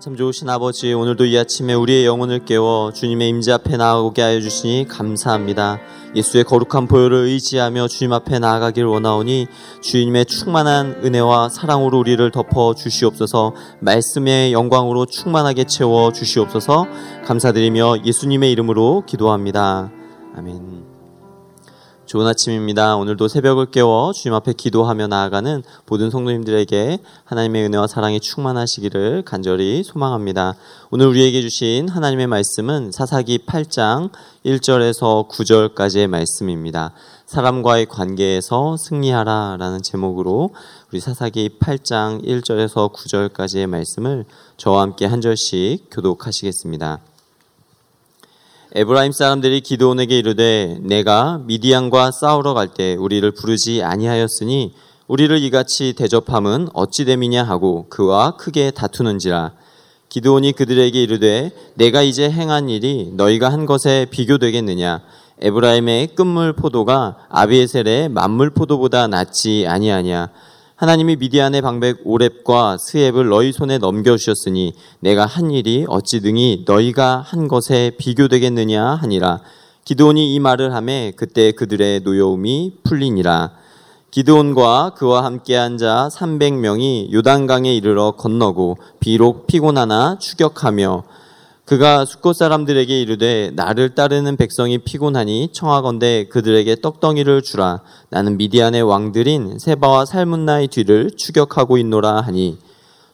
참 좋으신 아버지 오늘도 이 아침에 우리의 영혼을 깨워 주님의 임재 앞에 나아오게 하여 주시니 감사합니다. 예수의 거룩한 보혈을 의지하며 주님 앞에 나아가길 원하오니 주님의 충만한 은혜와 사랑으로 우리를 덮어 주시옵소서 말씀의 영광으로 충만하게 채워 주시옵소서 감사드리며 예수님의 이름으로 기도합니다. 아멘. 좋은 아침입니다. 오늘도 새벽을 깨워 주님 앞에 기도하며 나아가는 모든 성도님들에게 하나님의 은혜와 사랑이 충만하시기를 간절히 소망합니다. 오늘 우리에게 주신 하나님의 말씀은 사사기 8장 1절에서 9절까지의 말씀입니다. 사람과의 관계에서 승리하라 라는 제목으로 우리 사사기 8장 1절에서 9절까지의 말씀을 저와 함께 한 절씩 교독하시겠습니다. 에브라임 사람들이 기도원에게 이르되 내가 미디안과 싸우러 갈 때 우리를 부르지 아니하였으니 우리를 이같이 대접함은 어찌 됨이냐 하고 그와 크게 다투는지라. 기도원이 그들에게 이르되 내가 이제 행한 일이 너희가 한 것에 비교되겠느냐? 에브라임의 끝물 포도가 아비에셀의 만물 포도보다 낫지 아니하냐 하나님이 미디안의 방백 오랩과 스앱을 너희 손에 넘겨주셨으니 내가 한 일이 어찌 등이 너희가 한 것에 비교되겠느냐 하니라. 기도온이 이 말을 하매 그때 그들의 노여움이 풀리니라. 기도온과 그와 함께 한 자 300명이 요단강에 이르러 건너고 비록 피곤하나 추격하며 그가 숫곳 사람들에게 이르되 나를 따르는 백성이 피곤하니 청하건대 그들에게 떡덩이를 주라. 나는 미디안의 왕들인 세바와 살문나의 뒤를 추격하고 있노라 하니.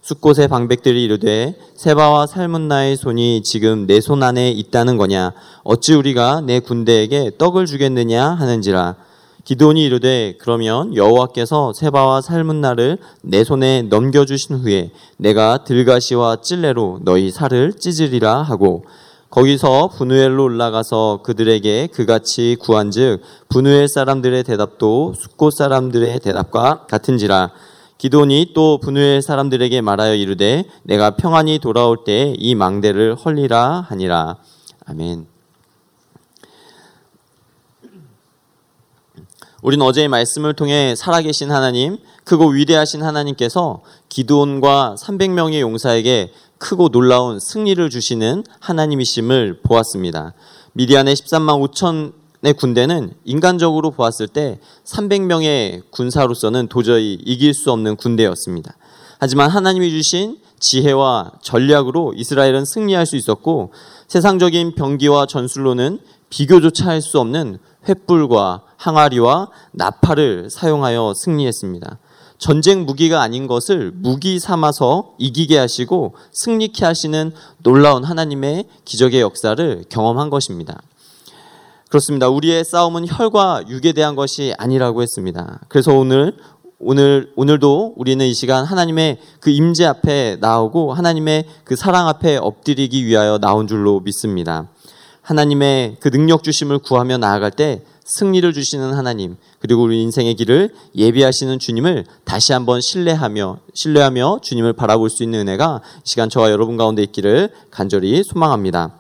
숫곳의 방백들이 이르되 세바와 살문나의 손이 지금 내 손 안에 있다는 거냐? 어찌 우리가 내 군대에게 떡을 주겠느냐 하는지라 기도온이 이르되 그러면 여호와께서 세바와 살문나를 내 손에 넘겨 주신 후에 내가 들가시와 찔레로 너희 살을 찢으리라 하고 거기서 분우엘로 올라가서 그들에게 그같이 구한즉 분우엘 사람들의 대답도 숫곳 사람들의 대답과 같은지라 기도니 또 분우엘 사람들에게 말하여 이르되 내가 평안히 돌아올 때 이 망대를 헐리라 하니라 아멘. 우리는 어제의 말씀을 통해 살아계신 하나님, 크고 위대하신 하나님께서 기도원과 300명의 용사에게 크고 놀라운 승리를 주시는 하나님이심을 보았습니다. 미디안의 13만 5천의 군대는 인간적으로 보았을 때 300명의 군사로서는 도저히 이길 수 없는 군대였습니다. 하지만 하나님이 주신 지혜와 전략으로 이스라엘은 승리할 수 있었고 세상적인 병기와 전술로는 비교조차 할 수 없는 횃불과 항아리와 나팔을 사용하여 승리했습니다. 전쟁 무기가 아닌 것을 무기 삼아서 이기게 하시고 승리케 하시는 놀라운 하나님의 기적의 역사를 경험한 것입니다. 그렇습니다. 우리의 싸움은 혈과 육에 대한 것이 아니라고 했습니다. 그래서 오늘 오늘 오늘도 우리는 이 시간 하나님의 그 임재 앞에 나오고 하나님의 그 사랑 앞에 엎드리기 위하여 나온 줄로 믿습니다. 하나님의 그 능력 주심을 구하며 나아갈 때 승리를 주시는 하나님 그리고 우리 인생의 길을 예비하시는 주님을 다시 한번 신뢰하며 신뢰하며 주님을 바라볼 수 있는 은혜가 시간 저와 여러분 가운데 있기를 간절히 소망합니다.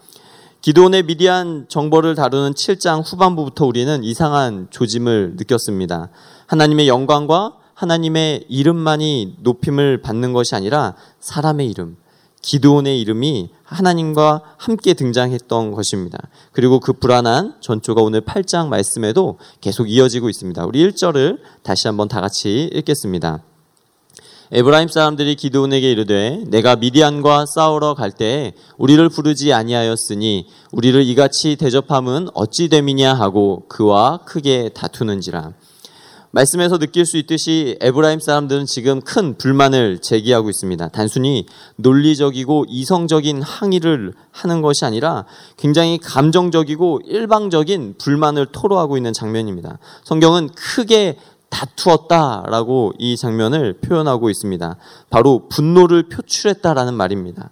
기도원의 미디안 정보를 다루는 7장 후반부부터 우리는 이상한 조짐을 느꼈습니다. 하나님의 영광과 하나님의 이름만이 높임을 받는 것이 아니라 사람의 이름, 기도원의 이름이 하나님과 함께 등장했던 것입니다. 그리고 그 불안한 전초가 오늘 8장 말씀에도 계속 이어지고 있습니다. 우리 1절을 다시 한번 다 같이 읽겠습니다. 에브라임 사람들이 기도원에게 이르되 내가 미디안과 싸우러 갈때 우리를 부르지 아니하였으니 우리를 이같이 대접함은 어찌 됨이냐 하고 그와 크게 다투는지라. 말씀에서 느낄 수 있듯이 에브라임 사람들은 지금 큰 불만을 제기하고 있습니다. 단순히 논리적이고 이성적인 항의를 하는 것이 아니라 굉장히 감정적이고 일방적인 불만을 토로하고 있는 장면입니다. 성경은 크게 다투었다라고 이 장면을 표현하고 있습니다. 바로 분노를 표출했다라는 말입니다.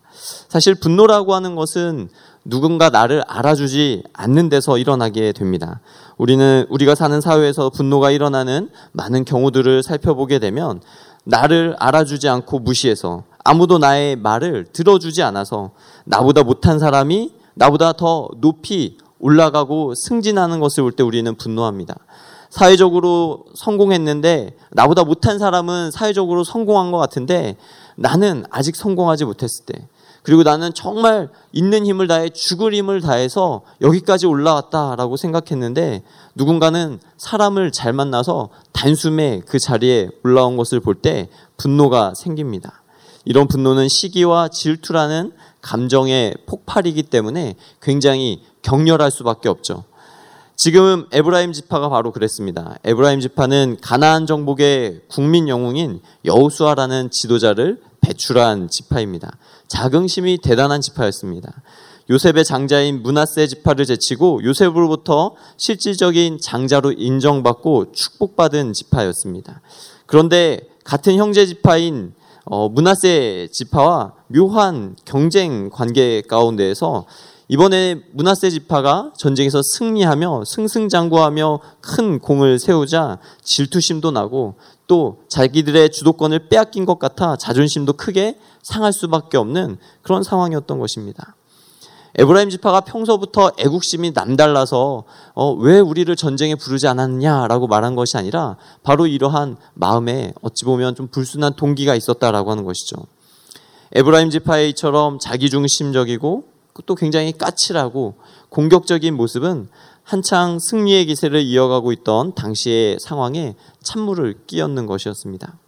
사실 분노라고 하는 것은 누군가 나를 알아주지 않는 데서 일어나게 됩니다. 우리는 우리가 사는 사회에서 분노가 일어나는 많은 경우들을 살펴보게 되면 나를 알아주지 않고 무시해서 아무도 나의 말을 들어주지 않아서 나보다 못한 사람이 나보다 더 높이 올라가고 승진하는 것을 볼 때 우리는 분노합니다. 사회적으로 성공했는데 나보다 못한 사람은 사회적으로 성공한 것 같은데 나는 아직 성공하지 못했을 때, 그리고 나는 정말 있는 힘을 다해 죽을 힘을 다해서 여기까지 올라왔다라고 생각했는데 누군가는 사람을 잘 만나서 단숨에 그 자리에 올라온 것을 볼 때 분노가 생깁니다. 이런 분노는 시기와 질투라는 감정의 폭발이기 때문에 굉장히 격렬할 수밖에 없죠. 지금 에브라임 지파가 바로 그랬습니다. 에브라임 지파는 가나안 정복의 국민 영웅인 여우수아라는 지도자를 배출한 지파입니다. 자긍심이 대단한 지파였습니다. 요셉의 장자인 문하세 지파를 제치고 요셉으로부터 실질적인 장자로 인정받고 축복받은 지파였습니다. 그런데 같은 형제 지파인 어, 문하세 지파와 묘한 경쟁 관계 가운데에서 이번에 문하세 지파가 전쟁에서 승리하며 승승장구하며 큰 공을 세우자 질투심도 나고 또 자기들의 주도권을 빼앗긴 것 같아 자존심도 크게 상할 수밖에 없는 그런 상황이었던 것입니다. 에브라임 지파가 평소부터 애국심이 남달라서 어, 왜 우리를 전쟁에 부르지 않았냐라고 말한 것이 아니라 바로 이러한 마음에 어찌 보면 좀 불순한 동기가 있었다라고 하는 것이죠. 에브라임 지파의처럼 자기중심적이고 또 굉장히 까칠하고 공격적인 모습은 한창 승리의 기세를 이어가고 있던 당시의 상황에 찬물을 끼얹는 것이었습니다.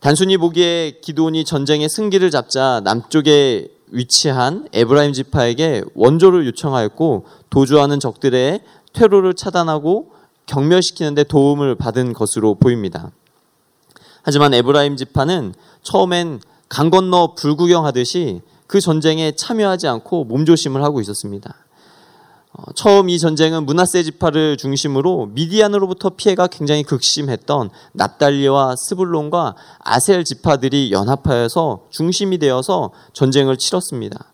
단순히 보기에 기드온이 전쟁의 승기를 잡자 남쪽에 위치한 에브라임 지파에게 원조를 요청하였고 도주하는 적들의 퇴로를 차단하고 궤멸시키는데 도움을 받은 것으로 보입니다. 하지만 에브라임 지파는 처음엔 강 건너 불구경하듯이 그 전쟁에 참여하지 않고 몸조심을 하고 있었습니다. 어, 처음 이 전쟁은 므낫세 지파를 중심으로 미디안으로부터 피해가 굉장히 극심했던 납달리와 스불론과 아셀 지파들이 연합하여서 중심이 되어서 전쟁을 치렀습니다.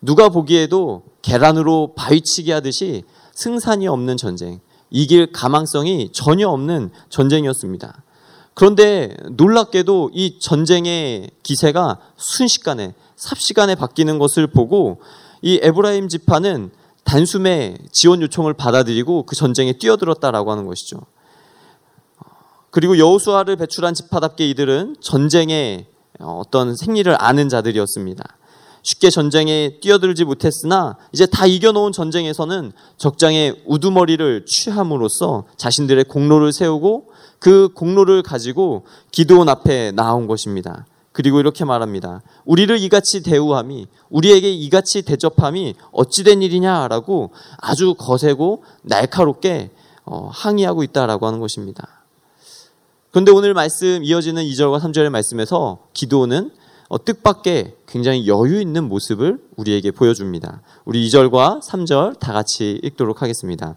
누가 보기에도 계란으로 바위치기 하듯이 승산이 없는 전쟁, 이길 가망성이 전혀 없는 전쟁이었습니다. 그런데 놀랍게도 이 전쟁의 기세가 순식간에 삽시간에 바뀌는 것을 보고 이 에브라임 지파는 단숨에 지원 요청을 받아들이고 그 전쟁에 뛰어들었다라고 하는 것이죠. 그리고 여호수아를 배출한 지파답게 이들은 전쟁의 어떤 생리를 아는 자들이었습니다. 쉽게 전쟁에 뛰어들지 못했으나 이제 다 이겨놓은 전쟁에서는 적장의 우두머리를 취함으로써 자신들의 공로를 세우고 그 공로를 가지고 기도원 앞에 나온 것입니다. 그리고 이렇게 말합니다. 우리를 이같이 대우함이 우리에게 이같이 대접함이 어찌된 일이냐라고 아주 거세고 날카롭게 어, 항의하고 있다라고 하는 것입니다. 그런데 오늘 말씀 이어지는 2절과 3절의 말씀에서 기도는 어, 뜻밖의 굉장히 여유 있는 모습을 우리에게 보여줍니다. 우리 2절과 3절 다 같이 읽도록 하겠습니다.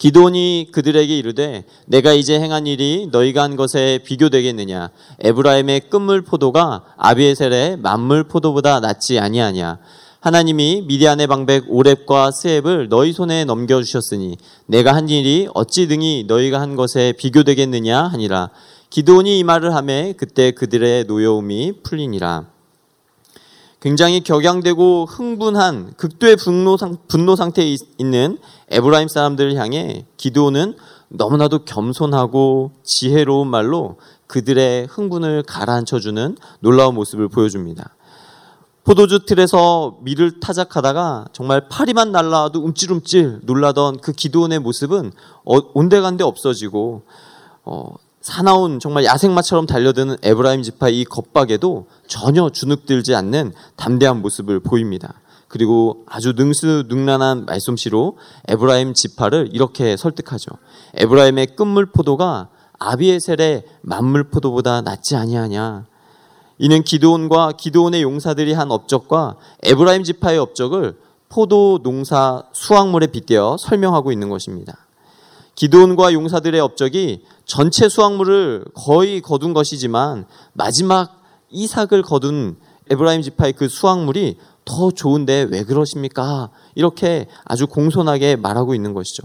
기도원이 그들에게 이르되 내가 이제 행한 일이 너희가 한 것에 비교되겠느냐? 에브라임의 끝물 포도가 아비에셀의 만물 포도보다 낫지 아니하냐? 하나님이 미디안의 방백 오렙과 스앱을 너희 손에 넘겨 주셨으니 내가 한 일이 어찌 등이 너희가 한 것에 비교되겠느냐 하니라. 기도원이 이 말을 하매 그때 그들의 노여움이 풀리니라 굉장히 격양되고 흥분한 극도의 분노, 상, 분노 상태에 있는 에브라임 사람들을 향해 기도는 너무나도 겸손하고 지혜로운 말로 그들의 흥분을 가라앉혀주는 놀라운 모습을 보여줍니다. 포도주 틀에서 밀을 타작하다가 정말 파리만 날라와도 움찔움찔 놀라던 그 기도원의 모습은 어, 온데간데 없어지고 어, 사나운 정말 야생마처럼 달려드는 에브라임 지파 이 겁박에도 전혀 주눅들지 않는 담대한 모습을 보입니다. 그리고 아주 능수능란한 말솜씨로 에브라임 지파를 이렇게 설득하죠. 에브라임의 끝물 포도가 아비에셀의 맏물 포도보다 낫지 아니하냐. 이는 기드온과 기드온의 용사들이 한 업적과 에브라임 지파의 업적을 포도 농사 수확물에 빗대어 설명하고 있는 것입니다. 기도원과 용사들의 업적이 전체 수확물을 거의 거둔 것이지만 마지막 이삭을 거둔 에브라임 지파의 그 수확물이 더 좋은데 왜 그러십니까? 이렇게 아주 공손하게 말하고 있는 것이죠.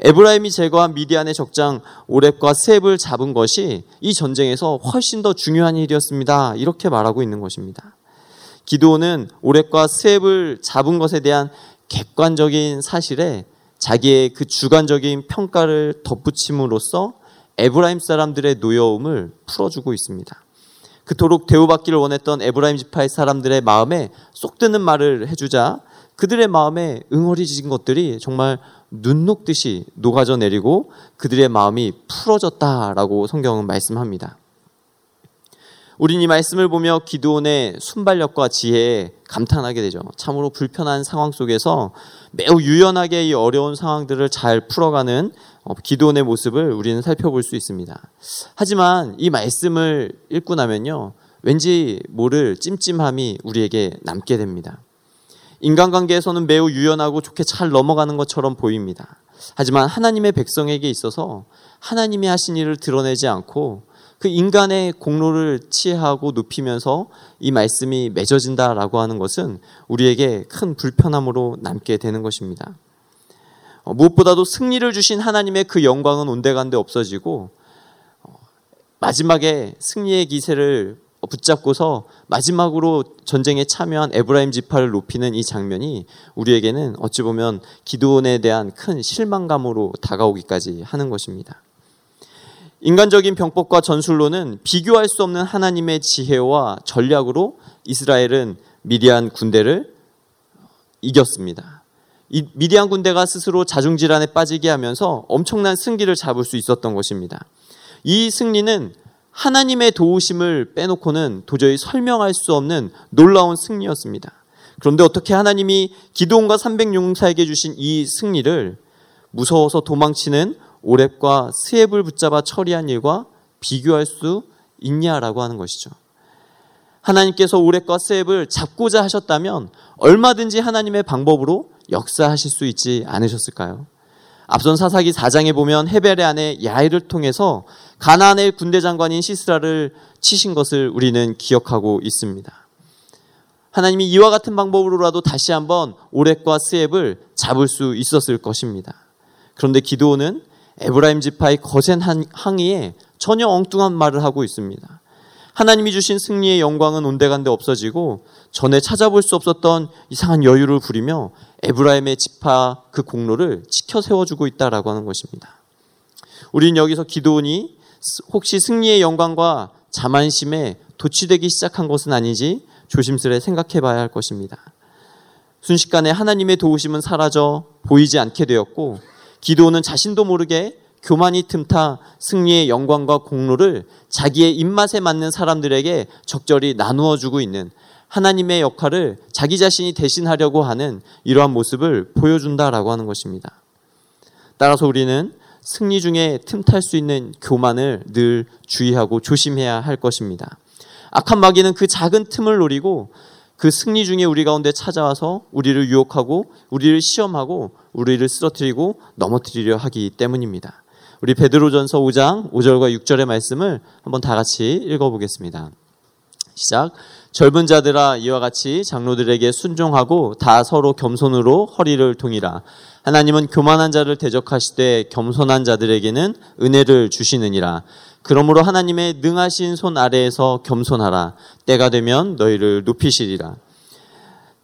에브라임이 제거한 미디안의 적장 오렙과 셉을 잡은 것이 이 전쟁에서 훨씬 더 중요한 일이었습니다. 이렇게 말하고 있는 것입니다. 기드온은 오렙과 스엡을 잡은 것에 대한 객관적인 사실에 자기의 그 주관적인 평가를 덧붙임으로써 에브라임 사람들의 노여움을 풀어주고 있습니다. 그토록 대우받기를 원했던 에브라임 지파의 사람들의 마음에 쏙 드는 말을 해주자 그들의 마음에 응어리진 것들이 정말 눈 녹듯이 녹아져 내리고 그들의 마음이 풀어졌다라고 성경은 말씀합니다. 우린 이 말씀을 보며 기도원의 순발력과 지혜에 감탄하게 되죠. 참으로 불편한 상황 속에서 매우 유연하게 이 어려운 상황들을 잘 풀어가는 어, 기도원의 모습을 우리는 살펴볼 수 있습니다. 하지만 이 말씀을 읽고 나면요. 왠지 모를 찜찜함이 우리에게 남게 됩니다. 인간관계에서는 매우 유연하고 좋게 잘 넘어가는 것처럼 보입니다. 하지만 하나님의 백성에게 있어서 하나님이 하신 일을 드러내지 않고 그 인간의 공로를 치하고 높이면서 이 말씀이 맺어진다라고 하는 것은 우리에게 큰 불편함으로 남게 되는 것입니다. 어, 무엇보다도 승리를 주신 하나님의 그 영광은 온데간데 없어지고 어, 마지막에 승리의 기세를 붙잡고서 마지막으로 전쟁에 참여한 에브라임 지파를 높이는 이 장면이 우리에게는 어찌 보면 기도원에 대한 큰 실망감으로 다가오기까지 하는 것입니다. 인간적인 병법과 전술로는 비교할 수 없는 하나님의 지혜와 전략으로 이스라엘은 미디안 군대를 이겼습니다. 이 미디안 군대가 스스로 자중질환에 빠지게 하면서 엄청난 승기를 잡을 수 있었던 것입니다. 이 승리는 하나님의 도우심을 빼놓고는 도저히 설명할 수 없는 놀라운 승리였습니다. 그런데 어떻게 하나님이 기도원과 300용사에게 주신 이 승리를 무서워서 도망치는 오랩과 스앱을 붙잡아 처리한 일과 비교할 수 있냐라고 하는 것이죠. 하나님께서 오랩과 스앱을 잡고자 하셨다면 얼마든지 하나님의 방법으로 역사하실 수 있지 않으셨을까요? 앞선 사사기 4장에 보면 헤벨의 아내 야일을 통해서 가나안의 군대 장관인 시스라를 치신 것을 우리는 기억하고 있습니다. 하나님이 이와 같은 방법으로라도 다시 한번 오랩과 스앱을 잡을 수 있었을 것입니다. 그런데 기도는 에브라임 지파의 거센 항의에 전혀 엉뚱한 말을 하고 있습니다. 하나님이 주신 승리의 영광은 온데간데 없어지고 전에 찾아볼 수 없었던 이상한 여유를 부리며 에브라임의 지파 그 공로를 지켜 세워주고 있다라고 하는 것입니다. 우리는 여기서 기도원이 혹시 승리의 영광과 자만심에 도취되기 시작한 것은 아니지 조심스레 생각해 봐야 할 것입니다. 순식간에 하나님의 도우심은 사라져 보이지 않게 되었고 기도는 자신도 모르게 교만이 틈타 승리의 영광과 공로를 자기의 입맛에 맞는 사람들에게 적절히 나누어 주고 있는 하나님의 역할을 자기 자신이 대신하려고 하는 이러한 모습을 보여준다라고 하는 것입니다. 따라서 우리는 승리 중에 틈탈 수 있는 교만을 늘 주의하고 조심해야 할 것입니다. 악한 마귀는 그 작은 틈을 노리고 그 승리 중에 우리 가운데 찾아와서 우리를 유혹하고 우리를 시험하고 우리를 쓰러뜨리고 넘어뜨리려 하기 때문입니다. 우리 베드로전서 5장 5절과 6절의 말씀을 한번 다 같이 읽어보겠습니다. 시작. 젊은 자들아 이와 같이 장로들에게 순종하고 다 서로 겸손으로 허리를 동이라. 하나님은 교만한 자를 대적하시되 겸손한 자들에게는 은혜를 주시느니라. 그러므로 하나님의 능하신 손 아래에서 겸손하라. 때가 되면 너희를 높이시리라.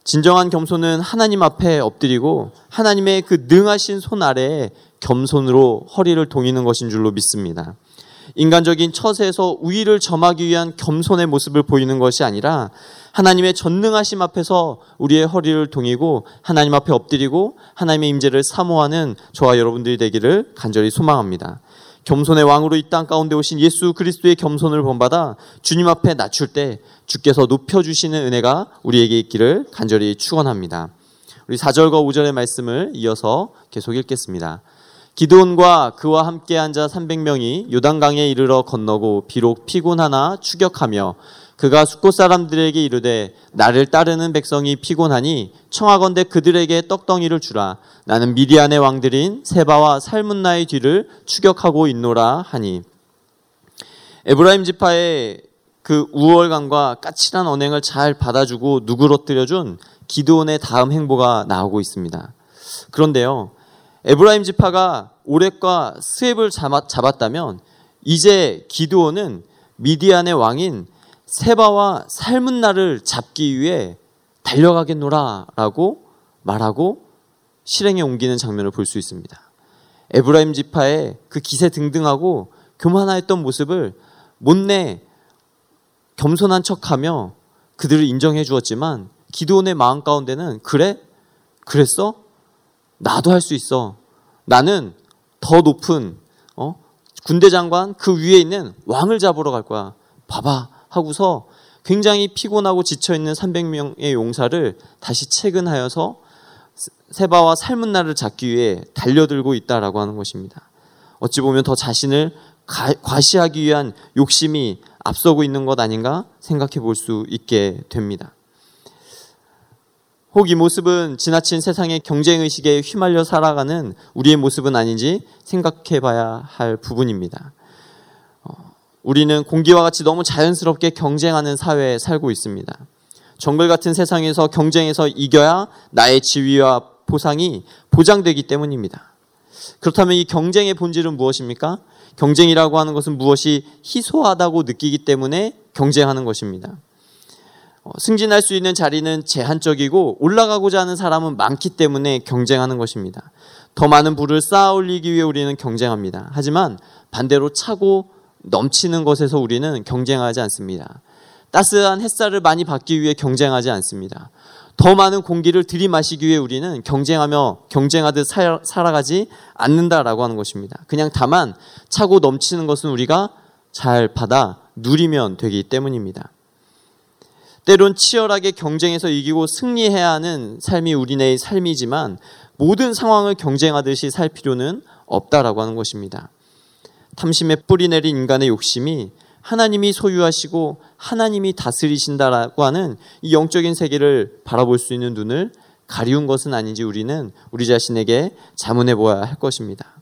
진정한 겸손은 하나님 앞에 엎드리고 하나님의 그 능하신 손 아래에 겸손으로 허리를 동이는 것인 줄로 믿습니다. 인간적인 처세에서 우위를 점하기 위한 겸손의 모습을 보이는 것이 아니라 하나님의 전능하심 앞에서 우리의 허리를 동이고 하나님 앞에 엎드리고 하나님의 임재를 사모하는 저와 여러분들이 되기를 간절히 소망합니다. 겸손의 왕으로 이 땅 가운데 오신 예수 그리스도의 겸손을 본받아 주님 앞에 낮출 때 주께서 높여 주시는 은혜가 우리에게 있기를 간절히 축원합니다. 우리 4절과 5절의 말씀을 이어서 계속 읽겠습니다. 기드온과 그와 함께 앉아 300명이 요단강에 이르러 건너고 비록 피곤하나 추격하며 그가 숙고 사람들에게 이르되 나를 따르는 백성이 피곤하니 청하건대 그들에게 떡덩이를 주라 나는 미디안의 왕들인 세바와 살문나의 뒤를 추격하고 있노라 하니 에브라임 지파의 그 우월감과 까칠한 언행을 잘 받아주고 누그러뜨려준 기드온의 다음 행보가 나오고 있습니다. 그런데요, 에브라임 지파가 오렙과 스엡을 잡았다면 이제 기드온은 미디안의 왕인 세바와 살문나를 잡기 위해 달려가겠노라라고 말하고 실행에 옮기는 장면을 볼 수 있습니다. 에브라임 지파의 그 기세 등등하고 교만하였던 모습을 못내 겸손한 척하며 그들을 인정해 주었지만 기도원의 마음 가운데는 그래? 그랬어? 나도 할 수 있어. 나는 더 높은 어? 군대 장관 그 위에 있는 왕을 잡으러 갈 거야. 봐봐 하고서 굉장히 피곤하고 지쳐 있는 300명의 용사를 다시 채근하여서 세바와 삶은 날을 잡기 위해 달려들고 있다라고 하는 것입니다. 어찌 보면 더 자신을 과시하기 위한 욕심이 앞서고 있는 것 아닌가 생각해 볼 수 있게 됩니다. 혹 이 모습은 지나친 세상의 경쟁의식에 휘말려 살아가는 우리의 모습은 아닌지 생각해 봐야 할 부분입니다. 어, 우리는 공기와 같이 너무 자연스럽게 경쟁하는 사회에 살고 있습니다. 정글 같은 세상에서 경쟁해서 이겨야 나의 지위와 보상이 보장되기 때문입니다. 그렇다면 이 경쟁의 본질은 무엇입니까? 경쟁이라고 하는 것은 무엇이 희소하다고 느끼기 때문에 경쟁하는 것입니다. 어, 승진할 수 있는 자리는 제한적이고 올라가고자 하는 사람은 많기 때문에 경쟁하는 것입니다. 더 많은 부를 쌓아 올리기 위해 우리는 경쟁합니다. 하지만 반대로 차고 넘치는 것에서 우리는 경쟁하지 않습니다. 따스한 햇살을 많이 받기 위해 경쟁하지 않습니다. 더 많은 공기를 들이마시기 위해 우리는 경쟁하며 경쟁하듯 살아가지 않는다라고 하는 것입니다. 그냥 다만 차고 넘치는 것은 우리가 잘 받아 누리면 되기 때문입니다. 때론 치열하게 경쟁해서 이기고 승리해야 하는 삶이 우리네의 삶이지만 모든 상황을 경쟁하듯이 살 필요는 없다라고 하는 것입니다. 탐심에 뿌리 내린 인간의 욕심이 하나님이 소유하시고 하나님이 다스리신다라고 하는 이 영적인 세계를 바라볼 수 있는 눈을 가리운 것은 아닌지 우리는 우리 자신에게 자문해 보아야 할 것입니다.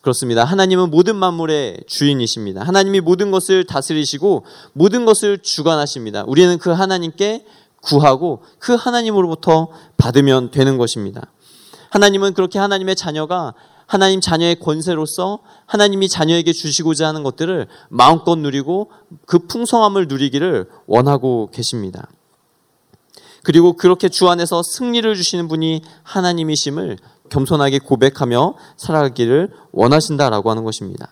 그렇습니다. 하나님은 모든 만물의 주인이십니다. 하나님이 모든 것을 다스리시고 모든 것을 주관하십니다. 우리는 그 하나님께 구하고 그 하나님으로부터 받으면 되는 것입니다. 하나님은 그렇게 하나님의 자녀가 하나님 자녀의 권세로서 하나님이 자녀에게 주시고자 하는 것들을 마음껏 누리고 그 풍성함을 누리기를 원하고 계십니다. 그리고 그렇게 주 안에서 승리를 주시는 분이 하나님이심을 겸손하게 고백하며 살아가기를 원하신다라고 하는 것입니다.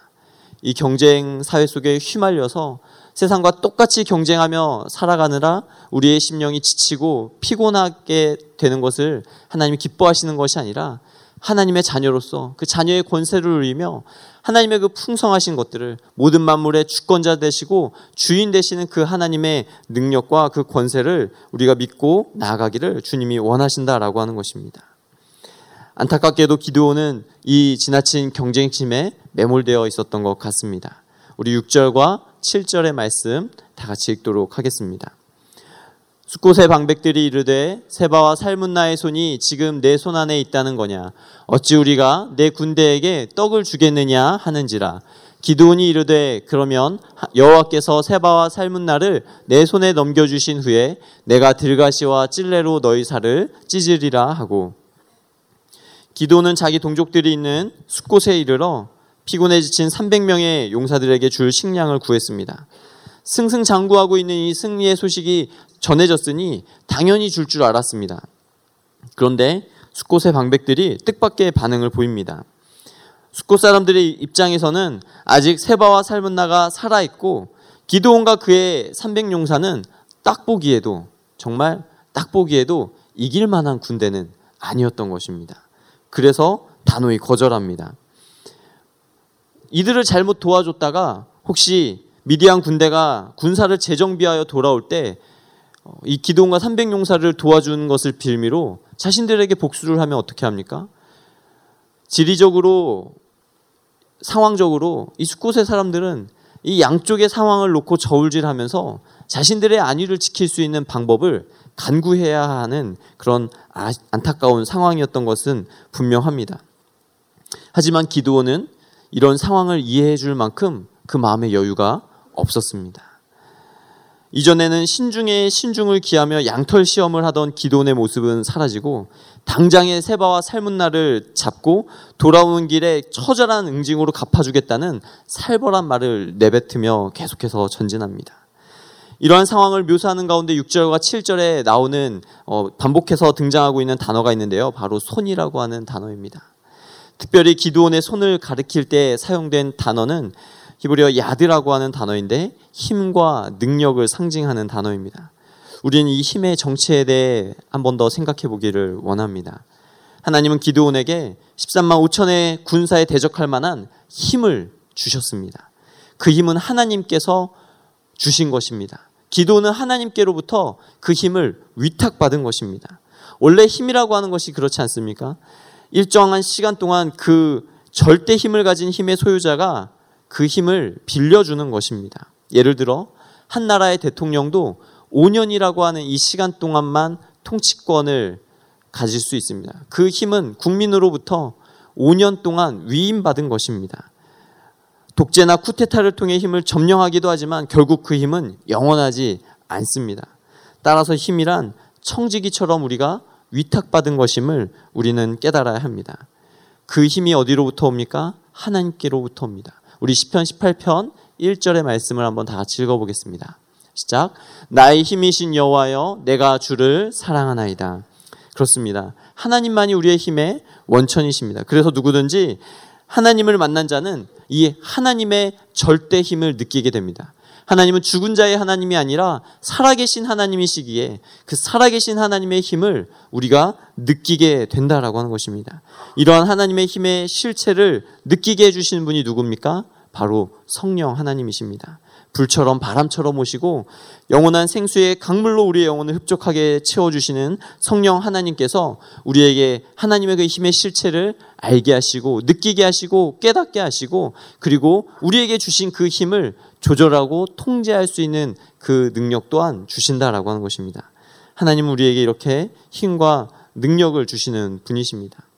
이 경쟁 사회 속에 휘말려서 세상과 똑같이 경쟁하며 살아가느라 우리의 심령이 지치고 피곤하게 되는 것을 하나님이 기뻐하시는 것이 아니라 하나님의 자녀로서 그 자녀의 권세를 누리며 하나님의 그 풍성하신 것들을 모든 만물의 주권자 되시고 주인 되시는 그 하나님의 능력과 그 권세를 우리가 믿고 나아가기를 주님이 원하신다라고 하는 것입니다. 안타깝게도 기도는 이 지나친 경쟁심에 매몰되어 있었던 것 같습니다. 우리 6절과 7절의 말씀 다 같이 읽도록 하겠습니다. 숫곳의 방백들이 이르되 세바와 살문나의 손이 지금 내 손 안에 있다는 거냐 어찌 우리가 내 군대에게 떡을 주겠느냐 하는지라 기드온이 이르되 그러면 여호와께서 세바와 살문나를 내 손에 넘겨 주신 후에 내가 들가시와 찔레로 너희 살을 찢으리라 하고 기도는 자기 동족들이 있는 숫곳에 이르러 피곤해 지친 300명의 용사들에게 줄 식량을 구했습니다. 승승장구하고 있는 이 승리의 소식이 전해졌으니 당연히 줄줄 알았습니다. 그런데 숫곳의 방백들이 뜻밖의 반응을 보입니다. 숫곳 사람들의 입장에서는 아직 세바와 살문나가 살아있고 기도원과 그의 300용사는 딱 보기에도 정말 딱 보기에도 이길 만한 군대는 아니었던 것입니다. 그래서 단호히 거절합니다. 이들을 잘못 도와줬다가 혹시 미디안 군대가 군사를 재정비하여 돌아올 때 이 기도원과 300용사를 도와준 것을 빌미로 자신들에게 복수를 하면 어떻게 합니까? 지리적으로 상황적으로 이 숫곳의 사람들은 이 양쪽의 상황을 놓고 저울질하면서 자신들의 안위를 지킬 수 있는 방법을 간구해야 하는 그런 아, 안타까운 상황이었던 것은 분명합니다. 하지만 기도원은 이런 상황을 이해해 줄 만큼 그 마음의 여유가 없었습니다. 이전에는 신중에 신중을 기하며 양털 시험을 하던 기돈의 모습은 사라지고 당장의 세바와 살문나를 잡고 돌아오는 길에 처절한 응징으로 갚아주겠다는 살벌한 말을 내뱉으며 계속해서 전진합니다. 이러한 상황을 묘사하는 가운데 6절과 7절에 나오는 어, 반복해서 등장하고 있는 단어가 있는데요. 바로 손이라고 하는 단어입니다. 특별히 기도원의 손을 가리킬 때 사용된 단어는 히브리어 야드라고 하는 단어인데 힘과 능력을 상징하는 단어입니다. 우리는 이 힘의 정체에 대해 한 번 더 생각해 보기를 원합니다. 하나님은 기드온에게 13만 5천의 군사에 대적할 만한 힘을 주셨습니다. 그 힘은 하나님께서 주신 것입니다. 기도는 하나님께로부터 그 힘을 위탁받은 것입니다. 원래 힘이라고 하는 것이 그렇지 않습니까? 일정한 시간 동안 그 절대 힘을 가진 힘의 소유자가 그 힘을 빌려주는 것입니다. 예를 들어 한 나라의 대통령도 5년이라고 하는 이 시간 동안만 통치권을 가질 수 있습니다. 그 힘은 국민으로부터 5년 동안 위임받은 것입니다. 독재나 쿠데타를 통해 힘을 점령하기도 하지만 결국 그 힘은 영원하지 않습니다. 따라서 힘이란 청지기처럼 우리가 위탁받은 것임을 우리는 깨달아야 합니다. 그 힘이 어디로부터 옵니까? 하나님께로부터 옵니다. 우리 시편 18편 1절의 말씀을 한번 다 같이 읽어보겠습니다. 시작. 나의 힘이신 여호와여 내가 주를 사랑하나이다. 그렇습니다. 하나님만이 우리의 힘의 원천이십니다. 그래서 누구든지 하나님을 만난 자는 이 하나님의 절대 힘을 느끼게 됩니다. 하나님은 죽은 자의 하나님이 아니라 살아계신 하나님이시기에 그 살아계신 하나님의 힘을 우리가 느끼게 된다라고 하는 것입니다. 이러한 하나님의 힘의 실체를 느끼게 해주시는 분이 누굽니까? 바로 성령 하나님이십니다. 불처럼 바람처럼 오시고 영원한 생수의 강물로 우리의 영혼을 흡족하게 채워주시는 성령 하나님께서 우리에게 하나님의 그 힘의 실체를 알게 하시고 느끼게 하시고 깨닫게 하시고 그리고 우리에게 주신 그 힘을 조절하고 통제할 수 있는 그 능력 또한 주신다라고 하는 것입니다. 하나님은 우리에게 이렇게 힘과 능력을 주시는 분이십니다.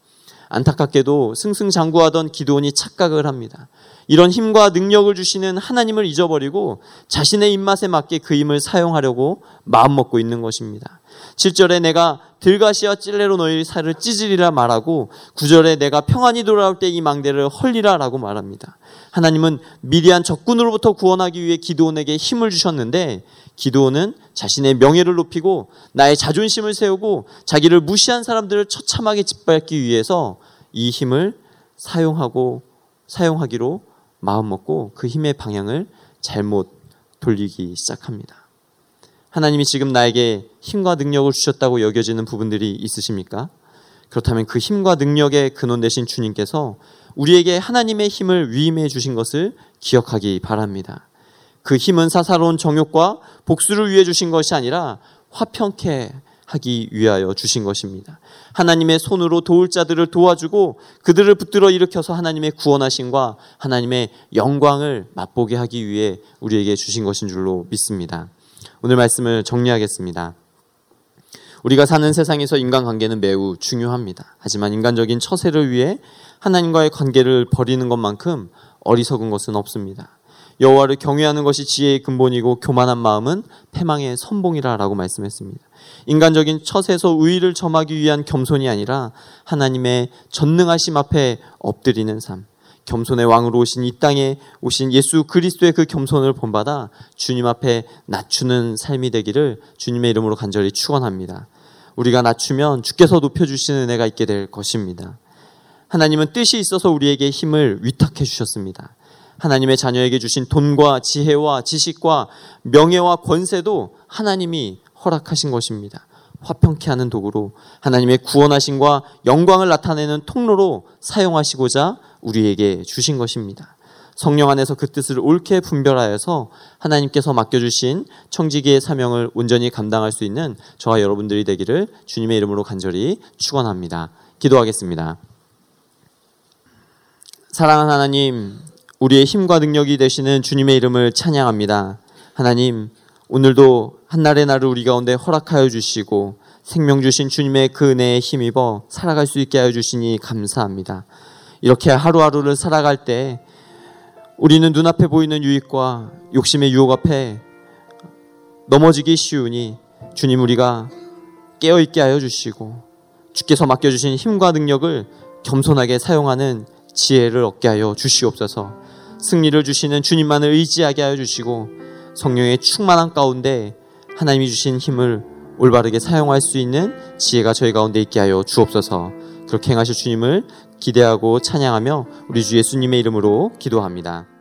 안타깝게도 승승장구하던 기도원이 착각을 합니다. 이런 힘과 능력을 주시는 하나님을 잊어버리고 자신의 입맛에 맞게 그 힘을 사용하려고 마음먹고 있는 것입니다. 7절에 내가 들가시와 찔레로 너희 살을 찢으리라 말하고 9절에 내가 평안히 돌아올 때 이 망대를 헐리라 라고 말합니다. 하나님은 미디안 적군으로부터 구원하기 위해 기도원에게 힘을 주셨는데 기도원은 자신의 명예를 높이고 나의 자존심을 세우고 자기를 무시한 사람들을 처참하게 짓밟기 위해서 이 힘을 사용하고 사용하기로 마음먹고 그 힘의 방향을 잘못 돌리기 시작합니다. 하나님이 지금 나에게 힘과 능력을 주셨다고 여겨지는 부분들이 있으십니까? 그렇다면 그 힘과 능력의 근원 되신 주님께서 우리에게 하나님의 힘을 위임해 주신 것을 기억하기 바랍니다. 그 힘은 사사로운 정욕과 복수를 위해 주신 것이 아니라 화평케 하기 위하여 주신 것입니다. 하나님의 손으로 도울 자들을 도와주고 그들을 붙들어 일으켜서 하나님의 구원하심과 하나님의 영광을 맛보게 하기 위해 우리에게 주신 것인 줄로 믿습니다. 오늘 말씀을 정리하겠습니다. 우리가 사는 세상에서 인간관계는 매우 중요합니다. 하지만 인간적인 처세를 위해 하나님과의 관계를 버리는 것만큼 어리석은 것은 없습니다. 여호와를 경외하는 것이 지혜의 근본이고 교만한 마음은 패망의 선봉이라라고 말씀했습니다. 인간적인 처세에서 우위를 점하기 위한 겸손이 아니라 하나님의 전능하심 앞에 엎드리는 삶. 겸손의 왕으로 오신 이 땅에 오신 예수 그리스도의 그 겸손을 본받아 주님 앞에 낮추는 삶이 되기를 주님의 이름으로 간절히 축원합니다. 우리가 낮추면 주께서 높여 주시는 은혜가 있게 될 것입니다. 하나님은 뜻이 있어서 우리에게 힘을 위탁해 주셨습니다. 하나님의 자녀에게 주신 돈과 지혜와 지식과 명예와 권세도 하나님이 허락하신 것입니다. 화평케 하는 도구로 하나님의 구원하심과 영광을 나타내는 통로로 사용하시고자 우리에게 주신 것입니다. 성령 안에서 그 뜻을 옳게 분별하여서 하나님께서 맡겨주신 청지기의 사명을 온전히 감당할 수 있는 저와 여러분들이 되기를 주님의 이름으로 간절히 축원합니다. 기도하겠습니다. 사랑하는 하나님, 우리의 힘과 능력이 되시는 주님의 이름을 찬양합니다. 하나님, 오늘도 한날의 날을 우리 가운데 허락하여 주시고 생명 주신 주님의 그 은혜에 힘입어 살아갈 수 있게 하여 주시니 감사합니다. 이렇게 하루하루를 살아갈 때 우리는 눈앞에 보이는 유익과 욕심의 유혹 앞에 넘어지기 쉬우니 주님 우리가 깨어 있게 하여 주시고 주께서 맡겨 주신 힘과 능력을 겸손하게 사용하는 지혜를 얻게 하여 주시옵소서. 승리를 주시는 주님만을 의지하게 하여 주시고 성령의 충만한 가운데 하나님이 주신 힘을 올바르게 사용할 수 있는 지혜가 저희 가운데 있게 하여 주옵소서. 그렇게 행하실 주님을 기대하고 찬양하며 우리 주 예수님의 이름으로 기도합니다.